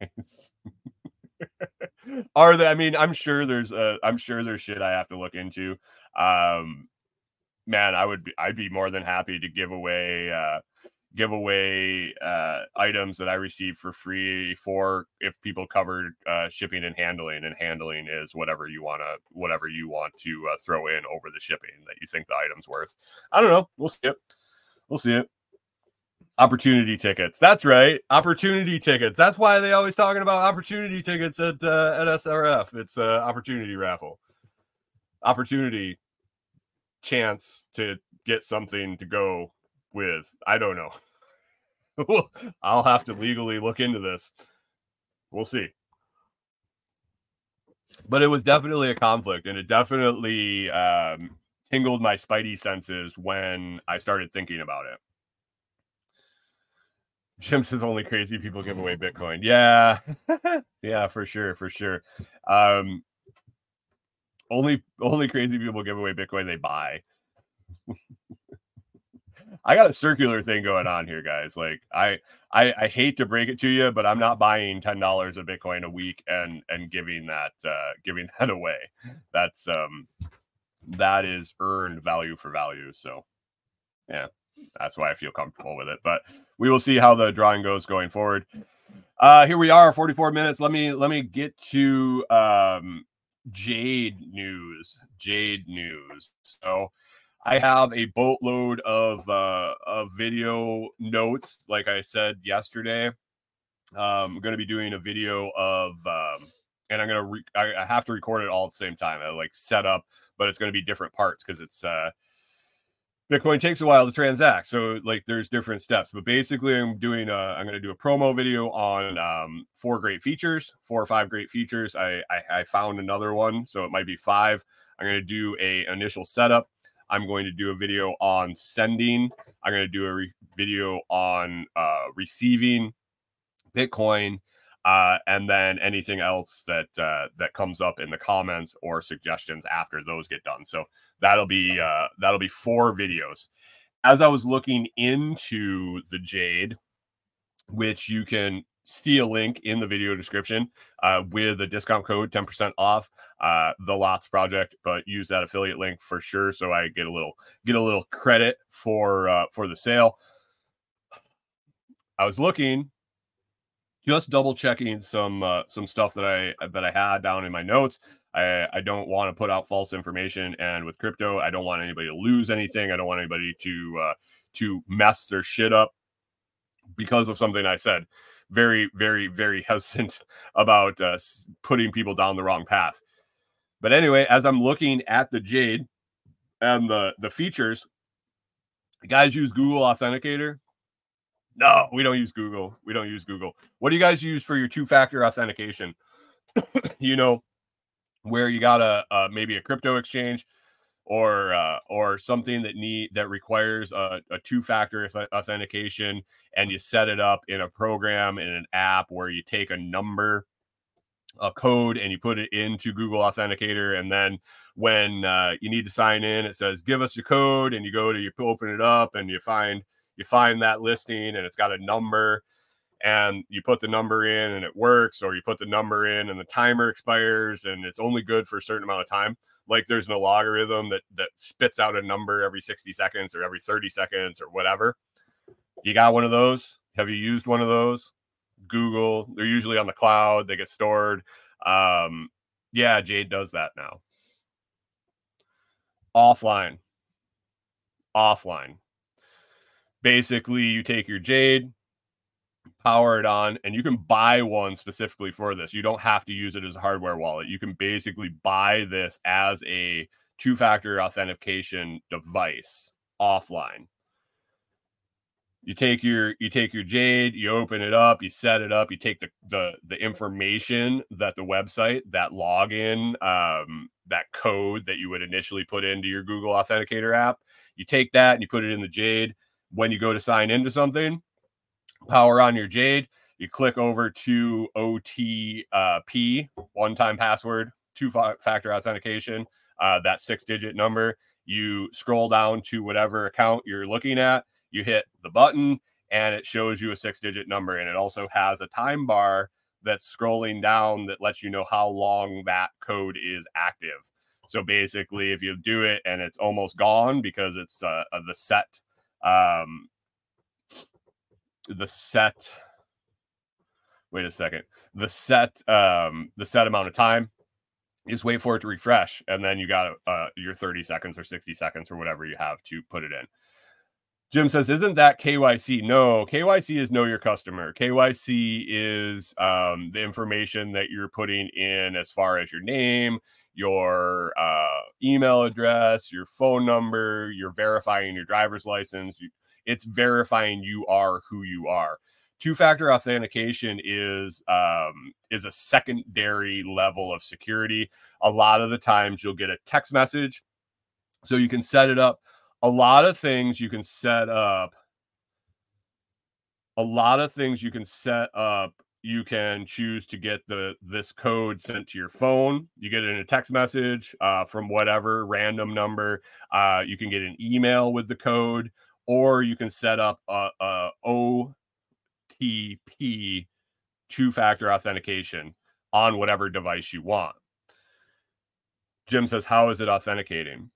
nice. Are they? I mean, I'm sure there's uh, I'm sure there's shit I have to look into. Um, man, I would be I'd be more than happy to give away uh give away uh, items that I receive for free for if people cover uh, shipping and handling, and handling is whatever you want to whatever you want to uh, throw in over the shipping that you think the item's worth. I don't know. We'll see it. We'll see it. Opportunity tickets. That's right. Opportunity tickets. That's why they always talking about opportunity tickets at uh, at SRF. It's a opportunity raffle. Opportunity chance to get something to go with. I don't know. I'll have to legally look into this. We'll see. But it was definitely a conflict, and it definitely um, tingled my spidey senses when I started thinking about it. Jim says only crazy people give away Bitcoin. Yeah, yeah, for sure, for sure. Um, only only crazy people give away Bitcoin they buy. I got a circular thing going on here, guys. Like I, I, I hate to break it to you, but I'm not buying ten dollars of Bitcoin a week and and giving that uh, giving that away. That's um, that is earned value for value. So, yeah, that's why I feel comfortable with it. But we will see how the drawing goes going forward. Uh, here we are, 44 minutes. Let me let me get to um, Jade news. Jade news. So I have a boatload of uh, of video notes. Like I said yesterday, um, I'm going to be doing a video of, um, and I'm going to re- I, have to record it all at the same time. I like set up, but it's going to be different parts because it's uh, Bitcoin takes a while to transact. So like there's different steps. But basically, I'm doing a, I'm going to do a promo video on um, four great features, four or five great features. I, I I found another one, so it might be five. I'm going to do a initial setup I'm going to do a video on sending. I'm going to do a re- video on uh, receiving Bitcoin, uh, and then anything else that uh, that comes up in the comments or suggestions after those get done. So that'll be uh, that'll be four videos. as I was looking into the Jade, which you can see a link in the video description uh, with a discount code 10% off uh, the lots project but use that affiliate link for sure so i get a little get a little credit for uh, for the sale. I was looking just double checking some uh, some stuff that i that i had down in my notes. I, I don't want to put out false information and with crypto i don't want anybody to lose anything. I don't want anybody to uh, to mess their shit up because of something i said very, very, very hesitant about uh, putting people down the wrong path. But anyway, as I'm looking at the Jade and the the features, guys use Google Authenticator. No, we don't use Google. We don't use Google. What do you guys use for your two factor authentication? you know, where you got a, a maybe a crypto exchange or uh, or something that need that requires a, a two-factor authentication and you set it up in a program in an app where you take a number a code and you put it into google authenticator and then when uh, you need to sign in it says give us your code and you go to you open it up and you find you find that listing and it's got a number and you put the number in and it works or you put the number in and the timer expires and it's only good for a certain amount of time like there's no logarithm that that spits out a number every 60 seconds or every 30 seconds or whatever. You got one of those? Have you used one of those? Google, they're usually on the cloud, they get stored. Um, yeah, Jade does that now. Offline. Offline. Basically, you take your Jade, power it on and you can buy one specifically for this. You don't have to use it as a hardware wallet. You can basically buy this as a two factor authentication device offline. You take your you take your jade you open it up you set it up you take the the, the information that the website that login um, that code that you would initially put into your google authenticator app. You take that and you put it in the jade. When you go to sign into something power on your Jade. You click over to OTP, one time password, two factor authentication, uh, that six digit number. You scroll down to whatever account you're looking at, you hit the button, and it shows you a six digit number. And it also has a time bar that's scrolling down that lets you know how long that code is active. So basically, if you do it and it's almost gone because it's uh, the set um, the set wait a second the set um the set amount of time just wait for it to refresh and then you got uh, your 30 seconds or 60 seconds or whatever you have to put it in. Jim says isn't that kyc no kyc is know your customer. Kyc is um, the information that you're putting in as far as your name your uh, email address your phone number you're verifying your driver's license it's verifying you are who you are. Two-factor authentication is um, is a secondary level of security. A lot of the times you'll get a text message so you can set it up. A lot of things you can set up a lot of things you can set up you can choose to get the this code sent to your phone you get it in a text message uh, from whatever random number uh, you can get an email with the code or you can set up a, a OTP two factor authentication on whatever device you want. Jim says, How is it authenticating?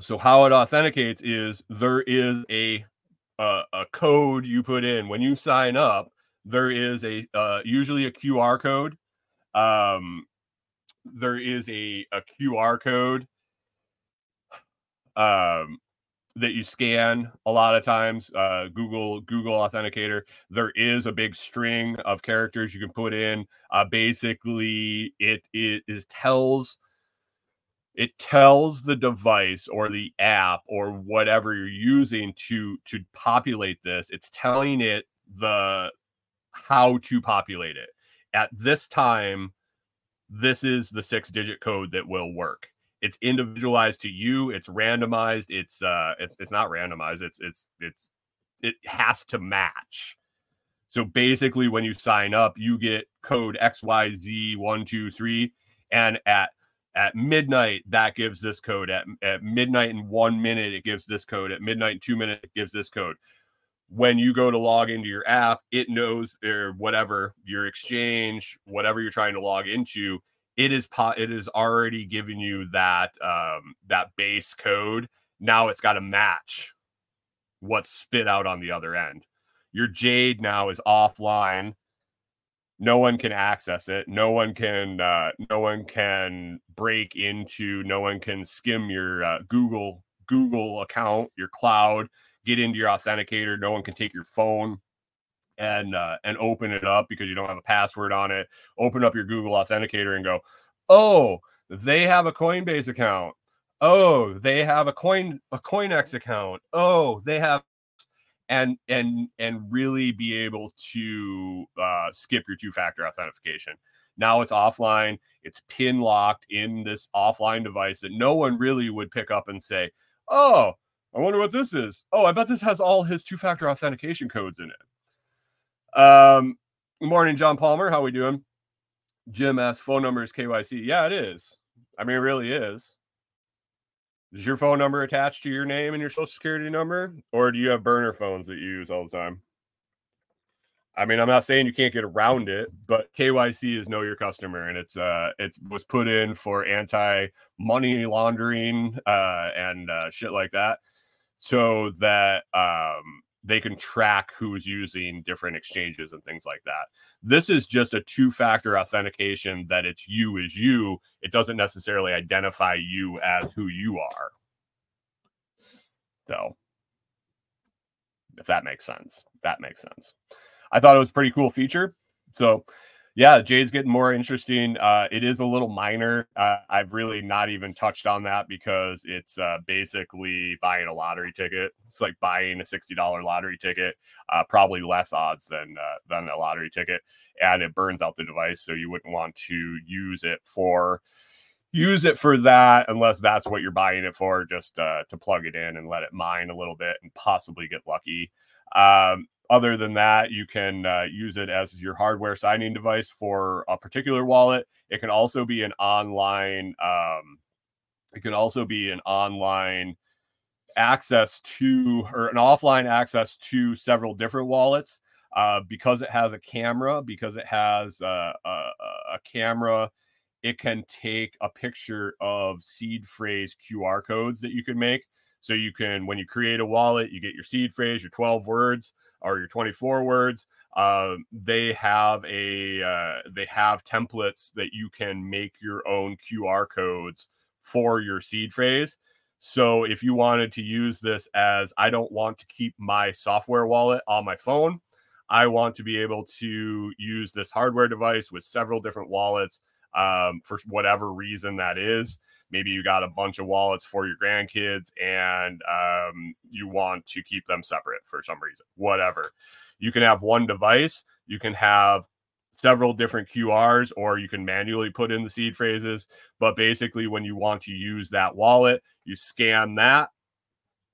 So, how it authenticates is there is a, a, a code you put in when you sign up. There is a uh, usually a QR code. Um, there is a, a QR code um, that you scan a lot of times uh, google google authenticator. There is a big string of characters you can put in. Uh, basically it, it is tells it tells the device or the app or whatever you're using to to populate this. It's telling it the how to populate it. At this time this is the six digit code that will work. It's individualized to you it's randomized it's uh it's it's not randomized it's it's it's it has to match. So basically when you sign up you get code xyz123 and at at midnight that gives this code. At, at midnight in one minute it gives this code. At midnight in two minutes it gives this code when you go to log into your app it knows or whatever your exchange whatever you're trying to log into it is po- it is already giving you that um, that base code. Now it's got to match what's spit out on the other end. Your jade now is offline. No one can access it. No one can uh, no one can break into no one can skim your uh, google google account your cloud get into your authenticator no one can take your phone and uh, and open it up because you don't have a password on it open up your google authenticator and go oh they have a coinbase account oh they have a coin a coinex account oh they have and and and really be able to uh, skip your two factor authentication. Now it's offline. It's pin locked in this offline device that no one really would pick up and say, "Oh, I wonder what this is." Oh, I bet this has all his two factor authentication codes in it. Um, morning, John Palmer. How we doing? Jim asks, phone number is KYC. Yeah, it is. I mean, it really is. Is your phone number attached to your name and your social security number? Or do you have burner phones that you use all the time? I mean, I'm not saying you can't get around it, but KYC is know your customer, and it's uh, it was put in for anti money laundering uh, and uh, shit like that, so that um, they can track who's using different exchanges and things like that. This is just a two factor authentication that it's you is you. It doesn't necessarily identify you as who you are. So, if that makes sense, that makes sense. I thought it was a pretty cool feature. So, yeah, Jade's getting more interesting. Uh, it is a little minor. Uh, I've really not even touched on that because it's uh, basically buying a lottery ticket. It's like buying a sixty dollar lottery ticket, uh, probably less odds than uh, than a lottery ticket, and it burns out the device. So you wouldn't want to use it for use it for that unless that's what you're buying it for, just uh, to plug it in and let it mine a little bit and possibly get lucky. Um, other than that, you can uh, use it as your hardware signing device for a particular wallet. It can also be an online. Um, it can also be an online access to or an offline access to several different wallets uh, because it has a camera. Because it has a, a, a camera, it can take a picture of seed phrase QR codes that you can make. So you can, when you create a wallet, you get your seed phrase, your 12 words or your 24 words. Uh, they have a uh, they have templates that you can make your own QR codes for your seed phrase. So if you wanted to use this as I don't want to keep my software wallet on my phone, I want to be able to use this hardware device with several different wallets um, for whatever reason that is maybe you got a bunch of wallets for your grandkids and um, you want to keep them separate for some reason, whatever. You can have one device, you can have several different QRs, or you can manually put in the seed phrases. But basically, when you want to use that wallet, you scan that.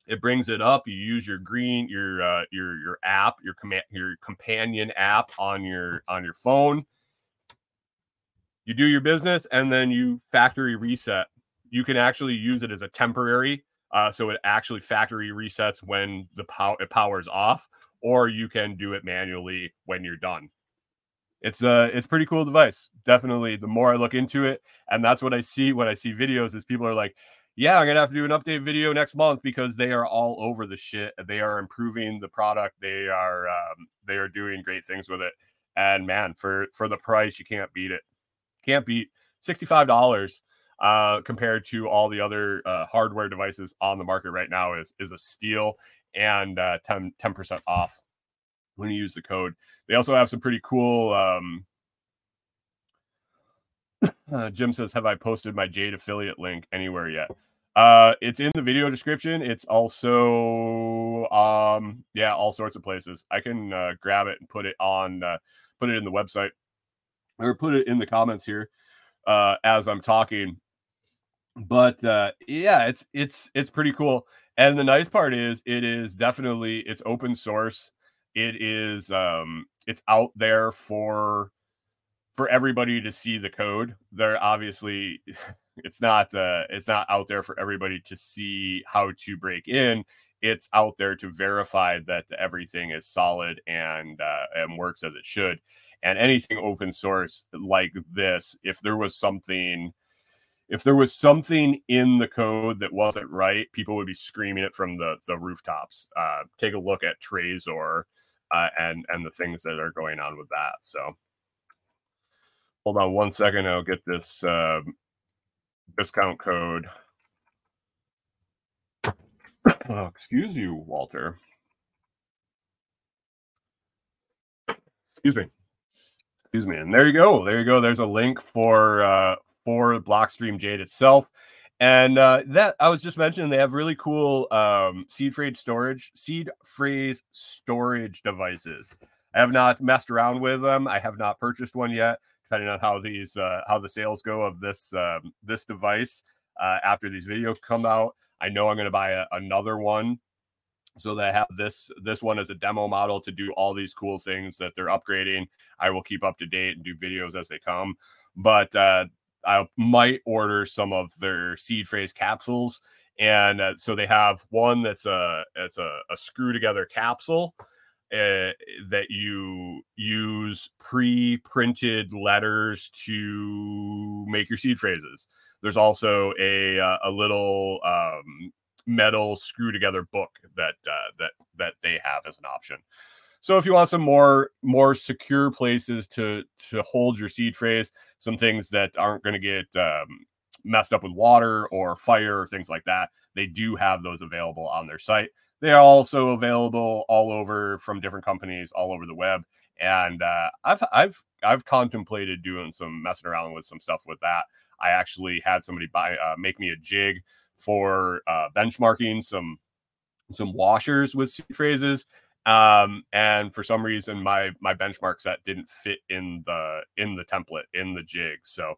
It brings it up. You use your green, your uh, your your app, your command, your companion app on your on your phone. You do your business, and then you factory reset you can actually use it as a temporary. Uh, so it actually factory resets when the power it powers off, or you can do it manually when you're done. It's a it's pretty cool device. Definitely, the more I look into it, and that's what I see when I see videos, is people are like, "Yeah, I'm gonna have to do an update video next month because they are all over the shit. They are improving the product. They are um, they are doing great things with it. And man, for for the price, you can't beat it. Can't beat sixty five dollars uh, compared to all the other uh, hardware devices on the market right now is is a steal and uh, 10 percent off when you use the code. They also have some pretty cool. Um, uh, Jim says, "Have I posted my Jade affiliate link anywhere yet?" Uh, it's in the video description. It's also, um, yeah, all sorts of places. I can uh, grab it and put it on, uh, put it in the website, or put it in the comments here uh, as I'm talking but uh, yeah, it's it's it's pretty cool. And the nice part is it is definitely it's open source. It is um it's out there for for everybody to see the code. They're obviously It's not uh, it's not out there for everybody to see how to break in. It's out there to verify that everything is solid and uh, and works as it should. And anything open source like this, if there was something if there was something in the code that wasn't right, people would be screaming it from the the rooftops. Uh, take a look at Trezor uh, and and the things that are going on with that. So, hold on one second. I'll get this uh, discount code. Oh, excuse you, Walter. Excuse me. Excuse me. And there you go. There you go. There's a link for uh, for Blockstream Jade itself. And uh, that I was just mentioning, they have really cool um, seed phrase storage, seed phrase storage devices. I have not messed around with them. I have not purchased one yet. Depending on how these uh, how the sales go of this um, this device uh, after these videos come out, I know I'm going to buy a, another one so they have this this one as a demo model to do all these cool things that they're upgrading. I will keep up to date and do videos as they come. But uh, I might order some of their seed phrase capsules. And uh, so they have one that's a it's a, a screw together capsule uh, that you use pre-printed letters to make your seed phrases. There's also a uh, a little um, metal screw together book that uh, that that they have as an option. So if you want some more more secure places to to hold your seed phrase, some things that aren't going to get um, messed up with water or fire or things like that, they do have those available on their site. They are also available all over from different companies all over the web. And uh, I've I've I've contemplated doing some messing around with some stuff with that. I actually had somebody buy uh, make me a jig for uh, benchmarking some some washers with seed phrases um and for some reason my my benchmark set didn't fit in the in the template in the jig. So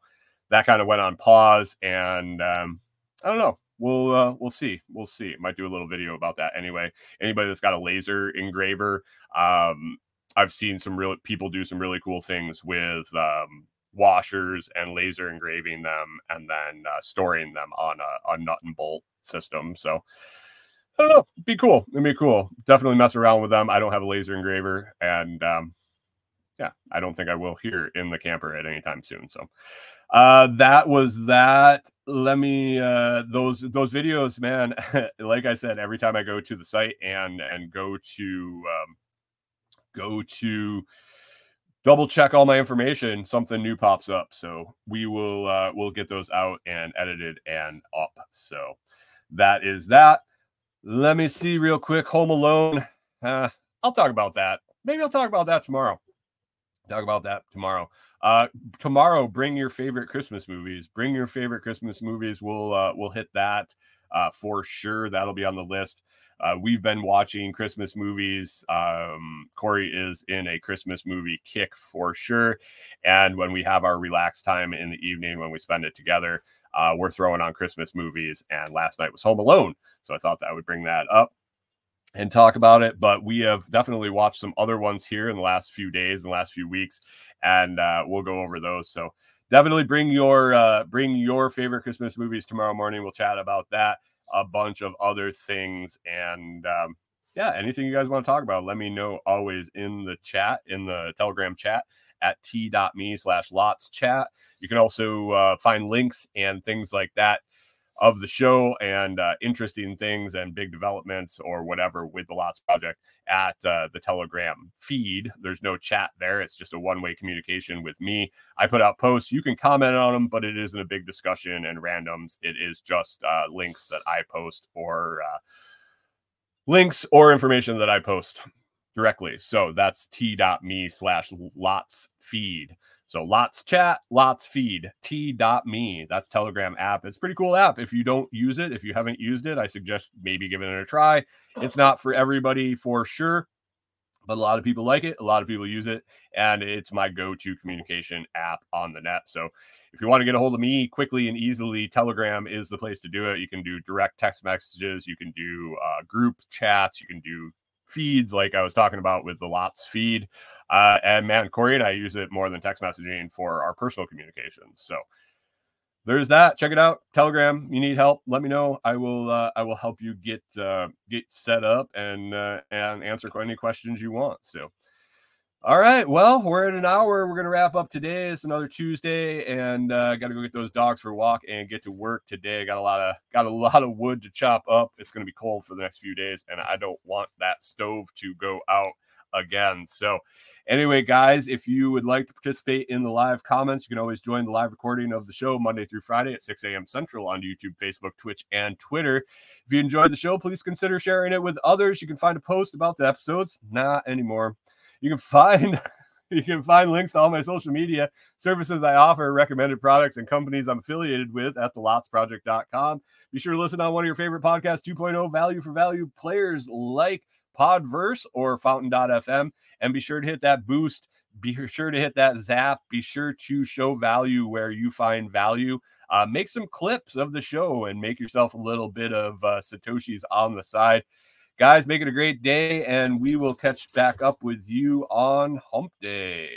that kind of went on pause and um i don't know. We'll uh, we'll see. We'll see. Might do a little video about that anyway. Anybody that's got a laser engraver um i've seen some real people do some really cool things with um washers and laser engraving them and then uh, storing them on a, a nut and bolt system. So I don't know. Be cool. It'd be cool. Definitely mess around with them. I don't have a laser engraver, and um, yeah, I don't think I will here in the camper at any time soon. So uh, that was that. Let me uh, those those videos, man. like I said, every time I go to the site and and go to um, go to double check all my information, something new pops up. So we will uh, we'll get those out and edited and up. So that is that. Let me see real quick. Home Alone. Uh, I'll talk about that. Maybe I'll talk about that tomorrow. Talk about that tomorrow. Uh, tomorrow, bring your favorite Christmas movies. Bring your favorite Christmas movies. We'll uh, we'll hit that uh, for sure. That'll be on the list. Uh, we've been watching Christmas movies. Um, Corey is in a Christmas movie kick for sure. And when we have our relaxed time in the evening, when we spend it together, uh, we're throwing on Christmas movies. And last night was Home Alone. So I thought that I would bring that up and talk about it. But we have definitely watched some other ones here in the last few days, the last few weeks, and uh, we'll go over those. So definitely bring your uh, bring your favorite Christmas movies tomorrow morning. We'll chat about that, a bunch of other things, and um, yeah, anything you guys want to talk about, let me know always in the chat, in the Telegram chat at t.me slash lots chat. You can also uh, find links and things like that of the show and uh, interesting things and big developments or whatever with the Lots Project at uh, the Telegram feed. There's no chat there. It's just a one way communication with me. I put out posts. You can comment on them, but it isn't a big discussion and randoms. It is just uh, links that I post or uh, links or information that I post directly. So that's t.me slash lots feed. So lots chat, lots feed, t.me. That's Telegram app. It's pretty cool app. If you don't use it, if you haven't used it, I suggest maybe giving it a try. It's not for everybody for sure, but a lot of people like it. A lot of people use it, and it's my go-to communication app on the net. So if you want to get a hold of me quickly and easily, Telegram is the place to do it. You can do direct text messages, you can do uh, group chats, you can do feeds like I was talking about with the Lots feed. Uh, and man, Corey and I use it more than text messaging for our personal communications. So there's that. Check it out. Telegram. You need help? Let me know. I will. Uh, I will help you get uh, get set up and uh, and answer any questions you want. So, all right. Well, we're at an hour. We're gonna wrap up today. It's another Tuesday, and uh, got to go get those dogs for a walk and get to work today. Got a lot of got a lot of wood to chop up. It's gonna be cold for the next few days, and I don't want that stove to go out again. So. Anyway, guys, if you would like to participate in the live comments, you can always join the live recording of the show Monday through Friday at 6 a.m. Central on YouTube, Facebook, Twitch, and Twitter. If you enjoyed the show, please consider sharing it with others. You can find a post about the episodes. Not anymore. You can find you can find links to all my social media services I offer, recommended products, and companies I'm affiliated with at thelotsproject.com. Be sure to listen on one of your favorite podcasts 2.0 value for value players like Podverse or Fountain.fm. And be sure to hit that boost. Be sure to hit that zap. Be sure to show value where you find value. Uh, make some clips of the show and make yourself a little bit of uh, Satoshis on the side. Guys, make it a great day, and we will catch back up with you on Hump Day.